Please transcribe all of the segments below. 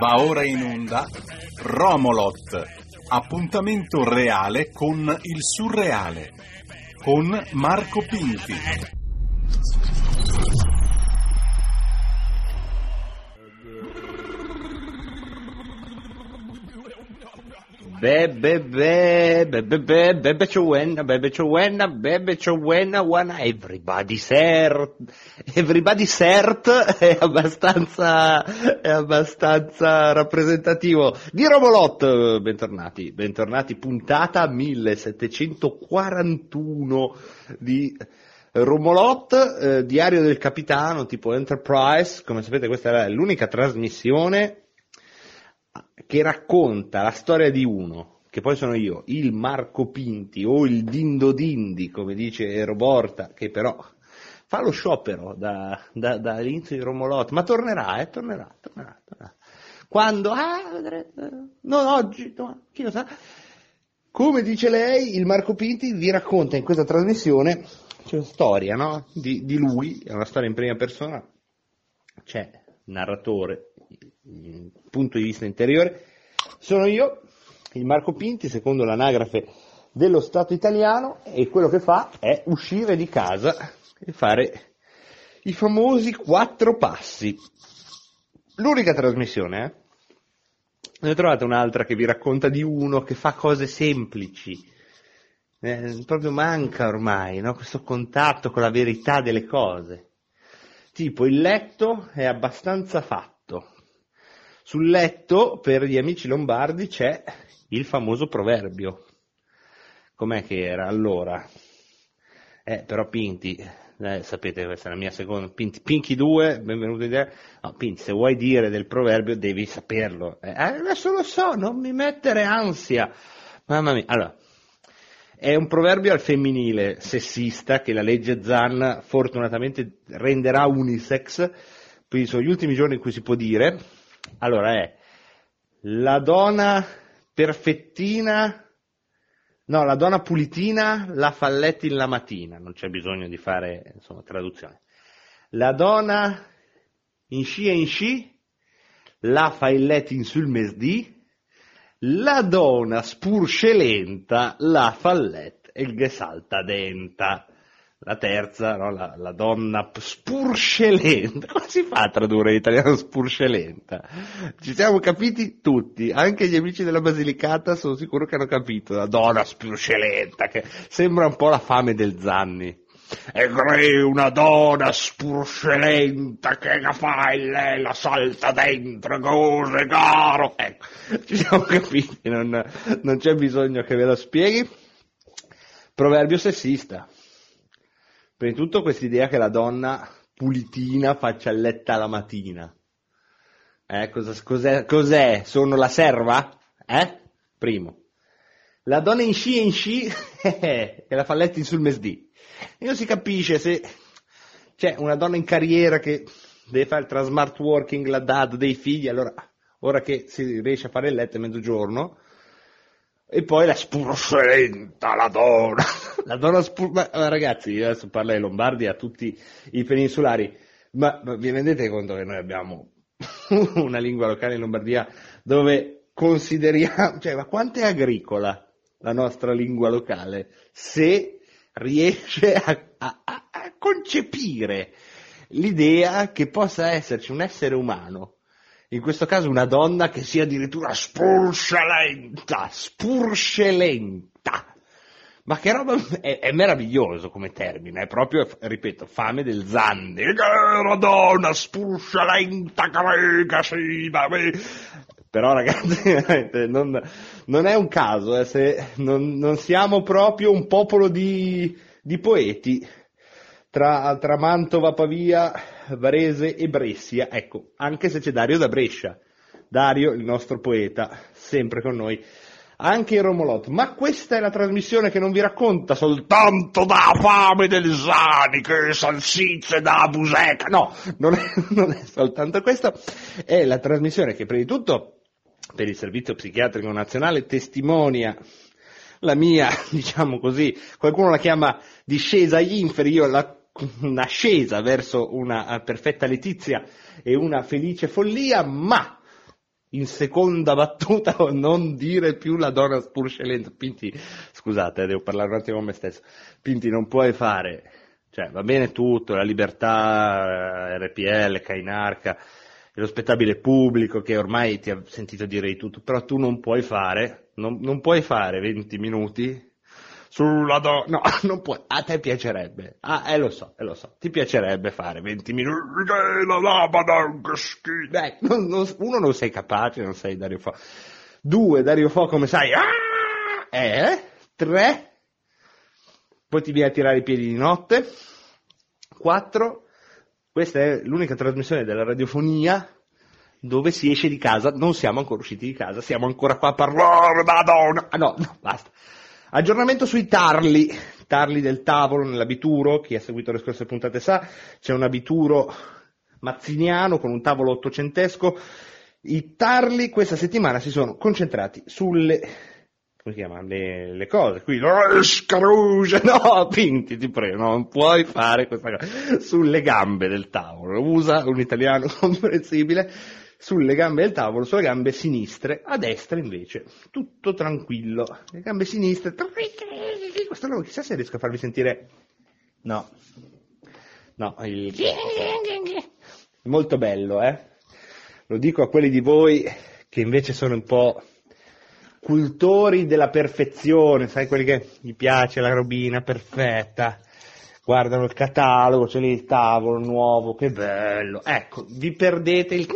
Va ora in onda Romolot, appuntamento reale con il surreale, con Marco Pinti. Bebe, bebe, bebe, bebe Chowena, bebe Chowena, bebe Chowena, one, everybody cert, everybody cert è abbastanza, è abbastanza rappresentativo. Di Romolot, bentornati, bentornati, puntata 1741 di Romolot, eh, diario del capitano, tipo Enterprise, come sapete questa è l'unica trasmissione che racconta la storia di uno, che poi sono io, il Marco Pinti o il Dindo Dindi, come dice Roborta, che però fa lo sciopero da, da, dall'inizio di Romolot, ma tornerà, eh, tornerà, tornerà, tornerà. Quando? Ah, non oggi, no, chi lo sa. Come dice lei, il Marco Pinti vi racconta in questa trasmissione, c'è una storia, no? Di, di lui, è una storia in prima persona, c'è narratore, punto di vista interiore, sono io, il Marco Pinti, secondo l'anagrafe dello Stato italiano, e quello che fa è uscire di casa e fare i famosi quattro passi. L'unica trasmissione, eh? Ne trovate un'altra che vi racconta di uno che fa cose semplici. Eh, proprio manca ormai no? questo contatto con la verità delle cose. Tipo il letto è abbastanza fatto sul letto, per gli amici lombardi, c'è il famoso proverbio. Com'è che era allora? Eh, però Pinti, eh, sapete, questa è la mia seconda, Pinti, Pinky 2, benvenuto in te. No, Pinti, se vuoi dire del proverbio devi saperlo. Eh, adesso lo so, non mi mettere ansia. Mamma mia, allora, è un proverbio al femminile, sessista, che la legge Zan fortunatamente renderà unisex, quindi sono gli ultimi giorni in cui si può dire, allora è la donna perfettina, no, la donna pulitina la falletti la mattina, non c'è bisogno di fare insomma, traduzione. La donna in sci e in sci la fa il letting sul mesdì, la donna spurcelenta la fallet e il gesalta denta. La terza, no? la, la, donna spurcelenta. Come si fa a tradurre in italiano spurcelenta? Ci siamo capiti tutti, anche gli amici della Basilicata sono sicuro che hanno capito. La donna spurcelenta, che sembra un po' la fame del Zanni. E crei una donna spurcelenta che la fa e lei la salta dentro, cose caro. Ecco, ci siamo capiti, non, non c'è bisogno che ve lo spieghi. Proverbio sessista Prima di tutto questa idea che la donna pulitina faccia il letto alla mattina. Eh, cosa, cos'è, cos'è? Sono la serva? Eh? Primo. La donna in sci in sci e la fa letto sul mesdì. E non si capisce se c'è una donna in carriera che deve fare tra smart working, la dad dei figli, allora ora che si riesce a fare il letto a mezzogiorno, e poi la spurcelenta, la donna. La donna spurcelenta. Ma ragazzi, io adesso parlo ai Lombardi a tutti i peninsulari, ma, ma vi rendete conto che noi abbiamo una lingua locale in Lombardia dove consideriamo, cioè, ma quanto è agricola la nostra lingua locale se riesce a, a, a concepire l'idea che possa esserci un essere umano in questo caso una donna che sia addirittura spurcelenta, spurcelenta. Ma che roba, è, è, meraviglioso come termine, è proprio, ripeto, fame del Zandi. Che donna spurcelenta, che sì, me. Però ragazzi, non, non, è un caso, eh, se non, non, siamo proprio un popolo di, di poeti. Tra, tra Mantova, Pavia, Varese e Brescia, ecco, anche se c'è Dario da Brescia. Dario, il nostro poeta, sempre con noi, anche in Romolot. Ma questa è la trasmissione che non vi racconta soltanto da fame del Zani, che salsicce da buseca. No, non è, non è soltanto questa, è la trasmissione che prima di tutto per il Servizio Psichiatrico Nazionale testimonia la mia, diciamo così, qualcuno la chiama discesa agli inferi, io la un'ascesa verso una perfetta letizia e una felice follia, ma in seconda battuta non dire più la donna spurcelenta. Pinti, scusate, eh, devo parlare un attimo con me stesso. Pinti, non puoi fare, cioè va bene tutto, la libertà, eh, RPL, Cainarca, lo spettabile pubblico che ormai ti ha sentito dire di tutto, però tu non puoi fare, non, non puoi fare 20 minuti sulla donna. No, non puoi. A te piacerebbe. Ah, eh, lo so, eh, lo so. Ti piacerebbe fare 20 minuti. La lampada, che schifo. Dai, non, non, uno, non sei capace, non sei Dario Fo. Due, Dario Fo, come sai. Ah! Eh? Tre. Poi ti viene a tirare i piedi di notte. Quattro. Questa è l'unica trasmissione della radiofonia dove si esce di casa, non siamo ancora usciti di casa, siamo ancora qua a parlare, madonna, ah, no, no, basta. Aggiornamento sui tarli, tarli del tavolo nell'abituro, chi ha seguito le scorse puntate sa, c'è un abituro mazziniano con un tavolo ottocentesco. I tarli questa settimana si sono concentrati sulle come si chiama? Le, le cose, qui, scaruge, no, Pinti, ti prego, non puoi fare questa cosa, sulle gambe del tavolo, usa un italiano comprensibile, sulle gambe del tavolo, sulle gambe sinistre, a destra invece, tutto tranquillo. Le gambe sinistre, questo no, chissà se riesco a farvi sentire, no, no, il... molto bello, eh? Lo dico a quelli di voi che invece sono un po' cultori della perfezione, sai quelli che gli piace la robina perfetta, guardano il catalogo, c'è lì il tavolo nuovo, che bello. Ecco, vi perdete il...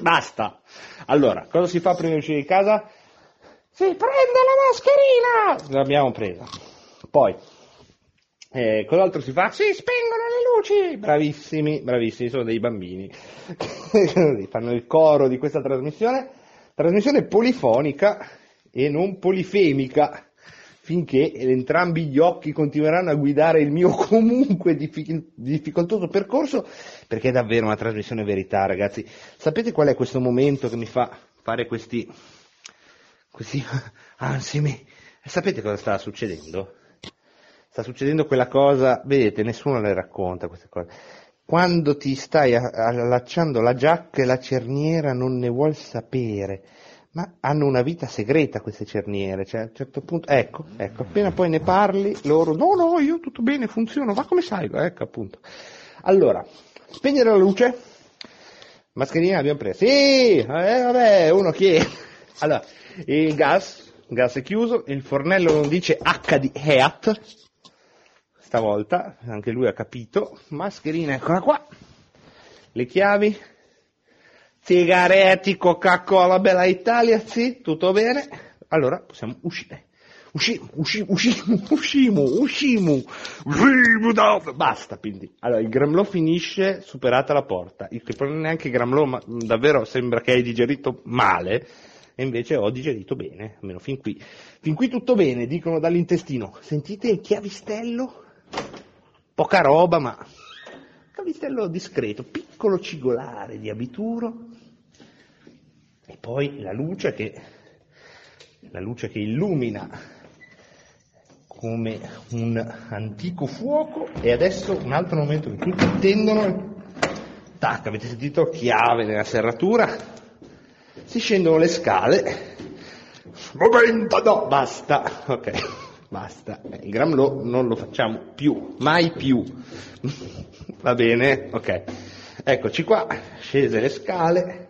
Basta. Allora, cosa si fa prima di uscire di casa? Si prende la mascherina! L'abbiamo presa. Poi, eh, cos'altro si fa? Si spengono le luci! Bravissimi, bravissimi, sono dei bambini. Fanno il coro di questa trasmissione. Trasmissione polifonica e non polifemica finché entrambi gli occhi continueranno a guidare il mio comunque difficoltoso percorso, perché è davvero una trasmissione verità, ragazzi. Sapete qual è questo momento che mi fa fare questi, questi ansimi? Sapete cosa sta succedendo? Sta succedendo quella cosa, vedete, nessuno le racconta queste cose. Quando ti stai allacciando la giacca e la cerniera non ne vuol sapere ma hanno una vita segreta queste cerniere, cioè a un certo punto, ecco, ecco, appena poi ne parli, loro, no, no, io tutto bene, funziona, va come sai, ecco appunto. Allora, spegnere la luce, mascherina abbiamo preso, sì, eh, vabbè, uno chiede. Allora, il gas, il gas è chiuso, il fornello non dice H di Heat, stavolta, anche lui ha capito, mascherina, eccola qua, le chiavi, sigaretti, Coca-Cola, Bella Italia, sì, tutto bene, allora possiamo uscire. Uscimo, uscimo, uscimo, uscimo, uscimo, uscimo. Basta, quindi. Allora, il Gramlò finisce superata la porta. Il che non è neanche Gramlò, ma davvero sembra che hai digerito male, e invece ho digerito bene, almeno fin qui. Fin qui tutto bene, dicono dall'intestino. Sentite il chiavistello? Poca roba, ma cavistello discreto, piccolo cigolare di abituro, e poi la luce che, la luce che illumina come un antico fuoco e adesso un altro momento che tutti attendono, tac, avete sentito chiave nella serratura, si scendono le scale, momento, no, basta, ok. Basta, il Gramlo non lo facciamo più, mai più. Va bene? Ok. Eccoci qua, scese le scale,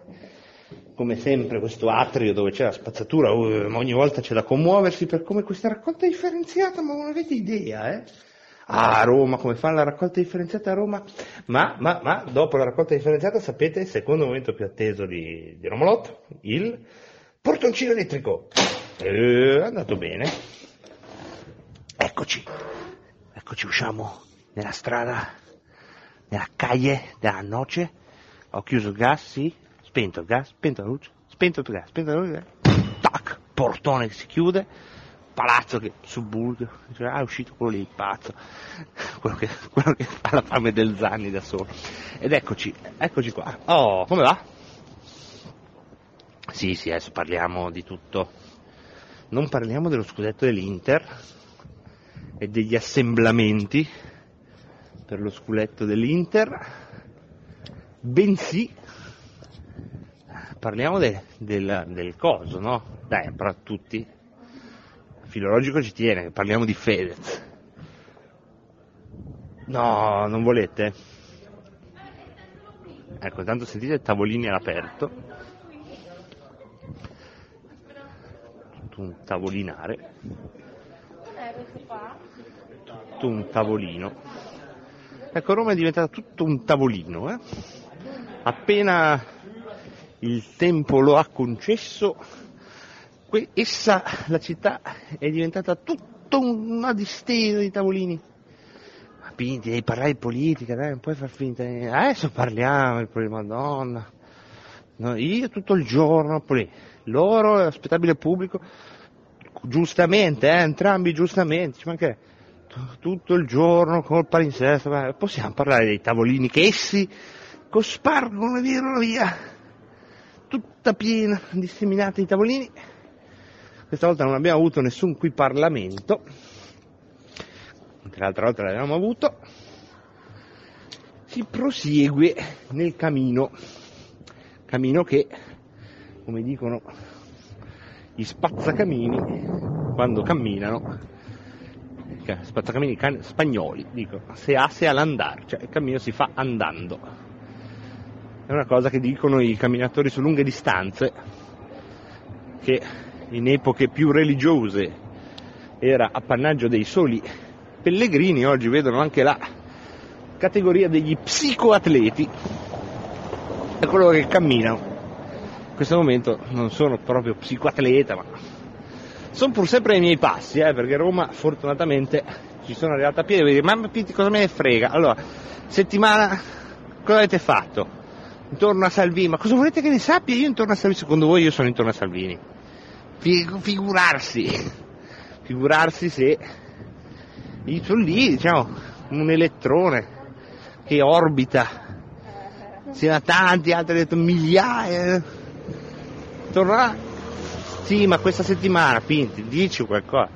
come sempre questo atrio dove c'è la spazzatura, uh, ogni volta c'è da commuoversi per come questa raccolta differenziata, ma non avete idea, eh? Ah, Roma, come fa la raccolta differenziata a Roma? Ma, ma, ma, dopo la raccolta differenziata, sapete, il secondo momento più atteso di, di Romolot, il portoncino elettrico. Eh, è andato bene. Eccoci, eccoci, usciamo nella strada, nella calle della noce. Ho chiuso il gas, sì, spento il gas, spento la luce, spento il gas, spento la luce, tac, portone che si chiude, palazzo che subbuglio, cioè, ah, è uscito quello lì, pazzo, quello che, quello che fa la fame del Zanni da solo. Ed eccoci, eccoci qua. Oh, come va? Sì, sì, adesso parliamo di tutto. Non parliamo dello scudetto dell'Inter e degli assemblamenti per lo scudetto dell'Inter, bensì parliamo de, del, del coso, no? Dai, però tutti. Filologico ci tiene, parliamo di Fedez. No, non volete? Ecco, intanto sentite tavolini all'aperto. Tutto un tavolinare. Tutto un tavolino. Ecco, Roma è diventata tutto un tavolino, eh? Appena il tempo lo ha concesso, essa, la città, è diventata tutta una distesa di tavolini. Ma Pinti, devi parlare di politica, dai, non puoi far finta. Adesso parliamo di politica, madonna. No, io tutto il giorno, poi loro, l'aspettabile pubblico, giustamente, eh, entrambi giustamente, ci mancherebbe tutto il giorno col palinsesto, possiamo parlare dei tavolini che essi cospargono via via, tutta piena, disseminata di tavolini. Questa volta non abbiamo avuto nessun qui Parlamento, l'altra volta l'abbiamo avuto. Si prosegue nel camino, camino che, come dicono gli spazzacamini, quando camminano, spazzacamini can- spagnoli, dico, se asse all'andare, cioè il cammino si fa andando. È una cosa che dicono i camminatori su lunghe distanze, che in epoche più religiose era appannaggio dei soli pellegrini, oggi vedono anche la categoria degli psicoatleti, è quello che camminano. In questo momento non sono proprio psicoatleta, ma sono pur sempre ai miei passi, eh, perché Roma fortunatamente ci sono arrivato a piedi, ma cosa me ne frega? Allora, settimana, cosa avete fatto? Intorno a Salvini, ma cosa volete che ne sappia io intorno a Salvini? Secondo voi io sono intorno a Salvini? Figurarsi, figurarsi se io sono lì, diciamo, un elettrone che orbita, siano tanti altri, migliaia, tornerà sì, ma questa settimana, Pinti, dici qualcosa.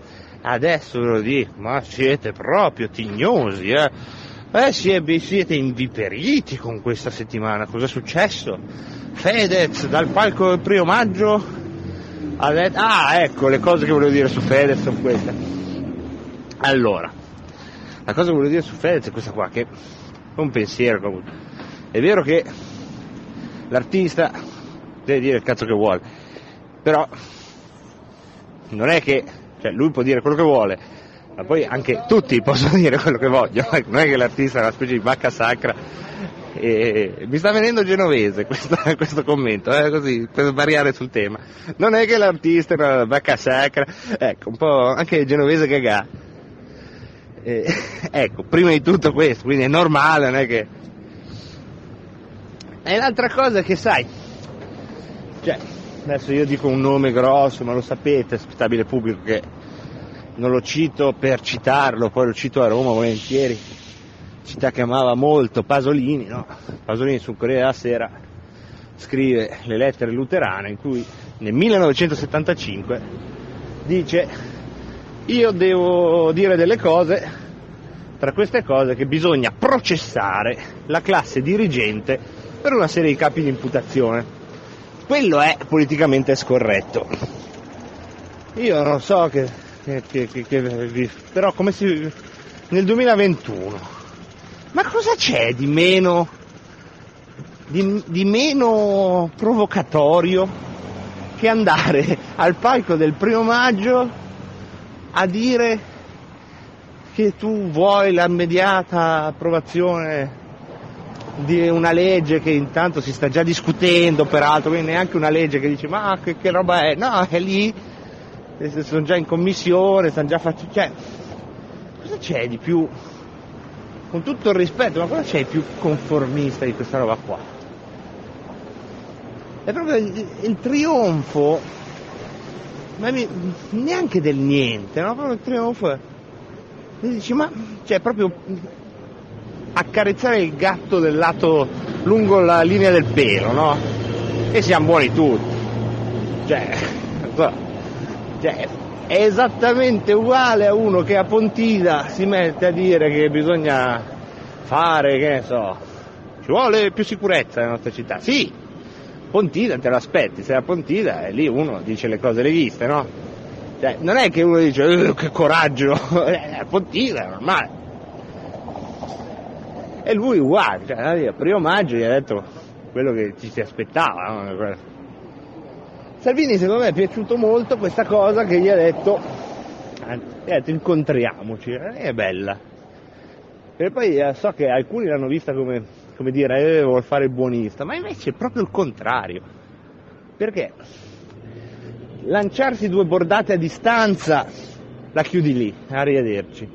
Adesso ve lo dico, ma siete proprio tignosi, eh? Eh, siete inviperiti con questa settimana. Cosa è successo? Fedez dal palco del primo maggio ha detto... Ah, ecco, le cose che volevo dire su Fedez sono queste. Allora, la cosa che volevo dire su Fedez è questa qua, che è un pensiero comunque. È vero che l'artista deve dire il cazzo che vuole, però non è che, cioè lui può dire quello che vuole, ma poi anche tutti possono dire quello che vogliono, non è che l'artista è una specie di vacca sacra. E mi sta venendo genovese questo, questo commento, eh, così, per variare sul tema. Non è che l'artista è una vacca sacra, ecco, un po' anche genovese gaga. E, ecco, prima di tutto questo, quindi è normale, non è che... E l'altra cosa che sai, cioè, adesso io dico un nome grosso, ma lo sapete, spettabile pubblico, che non lo cito per citarlo, poi lo cito a Roma volentieri, città che amava molto Pasolini, no? Pasolini sul Corriere della Sera scrive le lettere luterane in cui nel 1975 dice io devo dire delle cose, tra queste cose che bisogna processare la classe dirigente per una serie di capi di imputazione quello è politicamente scorretto. Io non so che, che, che, che però come si nel 2021 ma cosa c'è di meno di, di meno provocatorio che andare al palco del primo maggio a dire che tu vuoi l'immediata approvazione di una legge che intanto si sta già discutendo peraltro, quindi neanche una legge che dice ma che, che roba è, no, è lì, sono già in commissione, stanno già facendo, cioè, cosa c'è di più, con tutto il rispetto, ma cosa c'è di più conformista di questa roba qua? È proprio il, il trionfo, ma mi, neanche del niente, no? Proprio il trionfo, e dici ma, cioè proprio accarezzare il gatto del lato lungo la linea del pelo, no? E siamo buoni tutti. Cioè, cioè, è esattamente uguale a uno che a Pontida si mette a dire che bisogna fare, che ne so, ci vuole più sicurezza nella nostra città. Sì, Pontida te lo aspetti, se la Pontida e lì uno dice le cose leghiste, no? Cioè, non è che uno dice eh, che coraggio, è Pontida, è normale. E lui uguale, cioè, il primo maggio gli ha detto quello che ci si aspettava. No? Salvini secondo me è piaciuto molto questa cosa che gli ha detto, gli ha detto incontriamoci, è bella. E poi eh, so che alcuni l'hanno vista come, come dire, eh, vuol fare il buonista, ma invece è proprio il contrario. Perché lanciarsi due bordate a distanza la chiudi lì, arrivederci.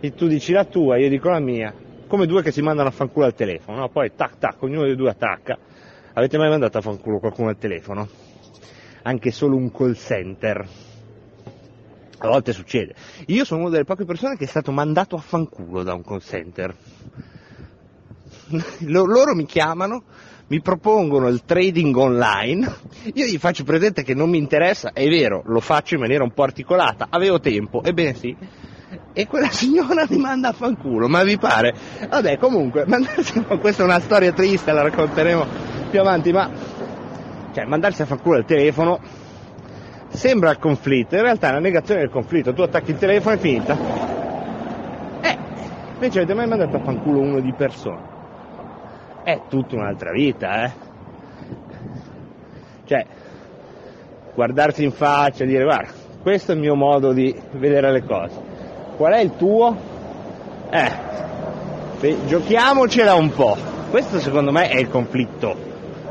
E tu dici la tua, io dico la mia, come due che si mandano a fanculo al telefono, no? poi tac tac, ognuno dei due attacca. Avete mai mandato a fanculo qualcuno al telefono? Anche solo un call center. A volte succede. Io sono una delle poche persone che è stato mandato a fanculo da un call center. Loro mi chiamano, mi propongono il trading online, io gli faccio presente che non mi interessa, è vero, lo faccio in maniera un po' articolata, avevo tempo, ebbene sì, e quella signora mi manda a fanculo, ma vi pare? Vabbè, comunque, questa è una storia triste, la racconteremo più avanti, ma cioè, mandarsi a fanculo al telefono sembra il conflitto, in realtà è la negazione del conflitto, tu attacchi il telefono e finita. Eh, invece avete mai mandato a fanculo uno di persona? È tutta un'altra vita, eh. Cioè, guardarsi in faccia e dire guarda, questo è il mio modo di vedere le cose Qual è il tuo? Eh, giochiamocela un po'. Questo secondo me è il conflitto,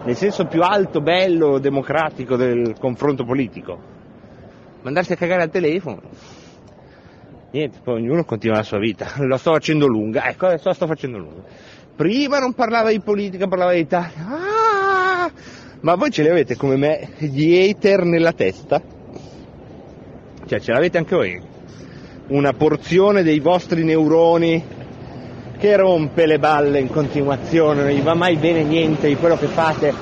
nel senso più alto, bello, democratico del confronto politico. Mandarsi a cagare al telefono. Niente, poi ognuno continua la sua vita. Lo sto facendo lunga, ecco, adesso la sto facendo lunga. Prima non parlava di politica, parlava di Italia. Ah! Ma voi ce li avete come me gli hater nella testa? Cioè, ce l'avete anche voi? una porzione dei vostri neuroni che rompe le balle in continuazione, non gli va mai bene niente di quello che fate.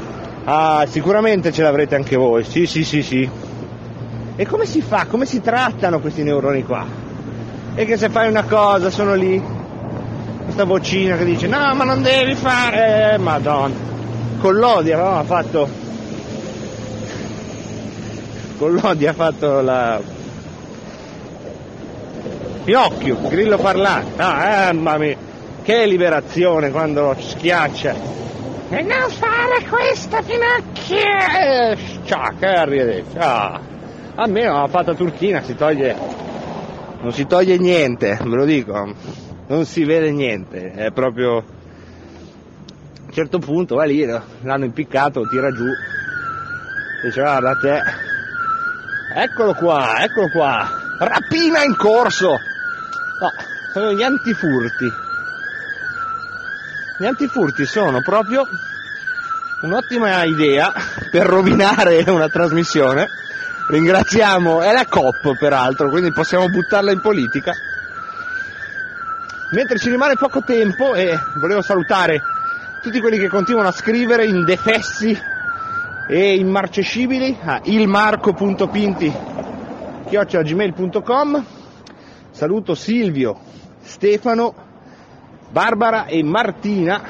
Ah, sicuramente ce l'avrete anche voi, sì, sì, sì, sì. E come si fa? Come si trattano questi neuroni qua? E che se fai una cosa sono lì, questa vocina che dice no, ma non devi fare, eh, madonna. Con l'odio no, ha fatto, con l'odio ha fatto la Pinocchio, grillo parlante. Ah, mamma mia, che liberazione quando schiaccia. E non fare questo, Pinocchio! Eh, ciao, che arrivederci. Ah, a me ha fatta turchina, si toglie... Non si toglie niente, ve lo dico. Non si vede niente, è proprio... A un certo punto va lì, l'hanno impiccato, tira giù. Dice guarda te. Eccolo qua, eccolo qua. Rapina in corso. No, sono gli antifurti. Gli antifurti sono proprio un'ottima idea per rovinare una trasmissione. Ringraziamo, è la COP peraltro, quindi possiamo buttarla in politica. Mentre ci rimane poco tempo e volevo salutare tutti quelli che continuano a scrivere indefessi e immarcescibili a ilmarco.pinti chiocciolagmail.com Saluto Silvio, Stefano, Barbara e Martina.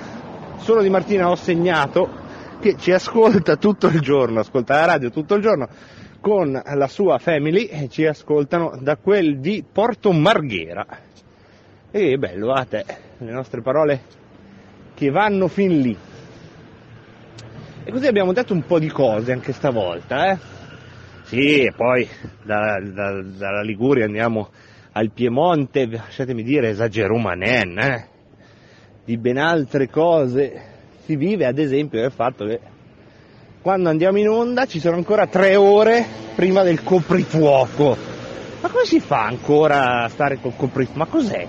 Solo di Martina ho segnato che ci ascolta tutto il giorno, ascolta la radio tutto il giorno con la sua family e ci ascoltano da quel di Porto Marghera. E bello, a te, le nostre parole che vanno fin lì. E così abbiamo detto un po' di cose anche stavolta, eh? Sì, e poi da, da, dalla Liguria andiamo al Piemonte, lasciatemi dire, esagerumanen, eh? Di ben altre cose si vive ad esempio del fatto che quando andiamo in onda ci sono ancora tre ore prima del coprifuoco. Ma come si fa ancora a stare col coprifuoco? Ma cos'è?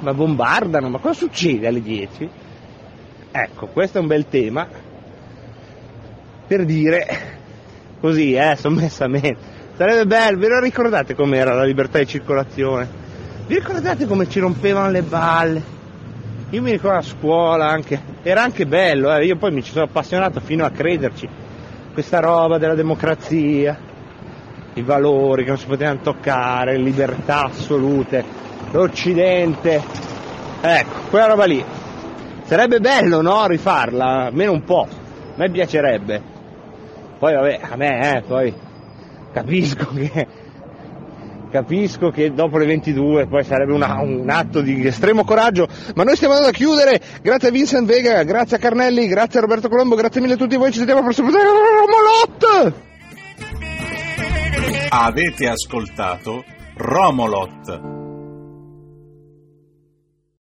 Ma bombardano? Ma cosa succede alle 10? Ecco, questo è un bel tema per dire così, eh, sommessamente Sarebbe bello, ve lo ricordate com'era la libertà di circolazione? Vi ricordate come ci rompevano le balle? Io mi ricordo a scuola anche, era anche bello, eh? io poi mi ci sono appassionato fino a crederci. Questa roba della democrazia, i valori che non si potevano toccare, libertà assolute, l'Occidente. Ecco, quella roba lì. Sarebbe bello, no? Rifarla, almeno un po'. A me piacerebbe. Poi vabbè, a me, eh, poi capisco che capisco che dopo le 22 poi sarebbe una, un atto di estremo coraggio, ma noi stiamo andando a chiudere. Grazie a Vincent Vega, grazie a Carnelli, grazie a Roberto Colombo, grazie mille a tutti voi, ci sentiamo al prossimo Romolot! Avete ascoltato Romolot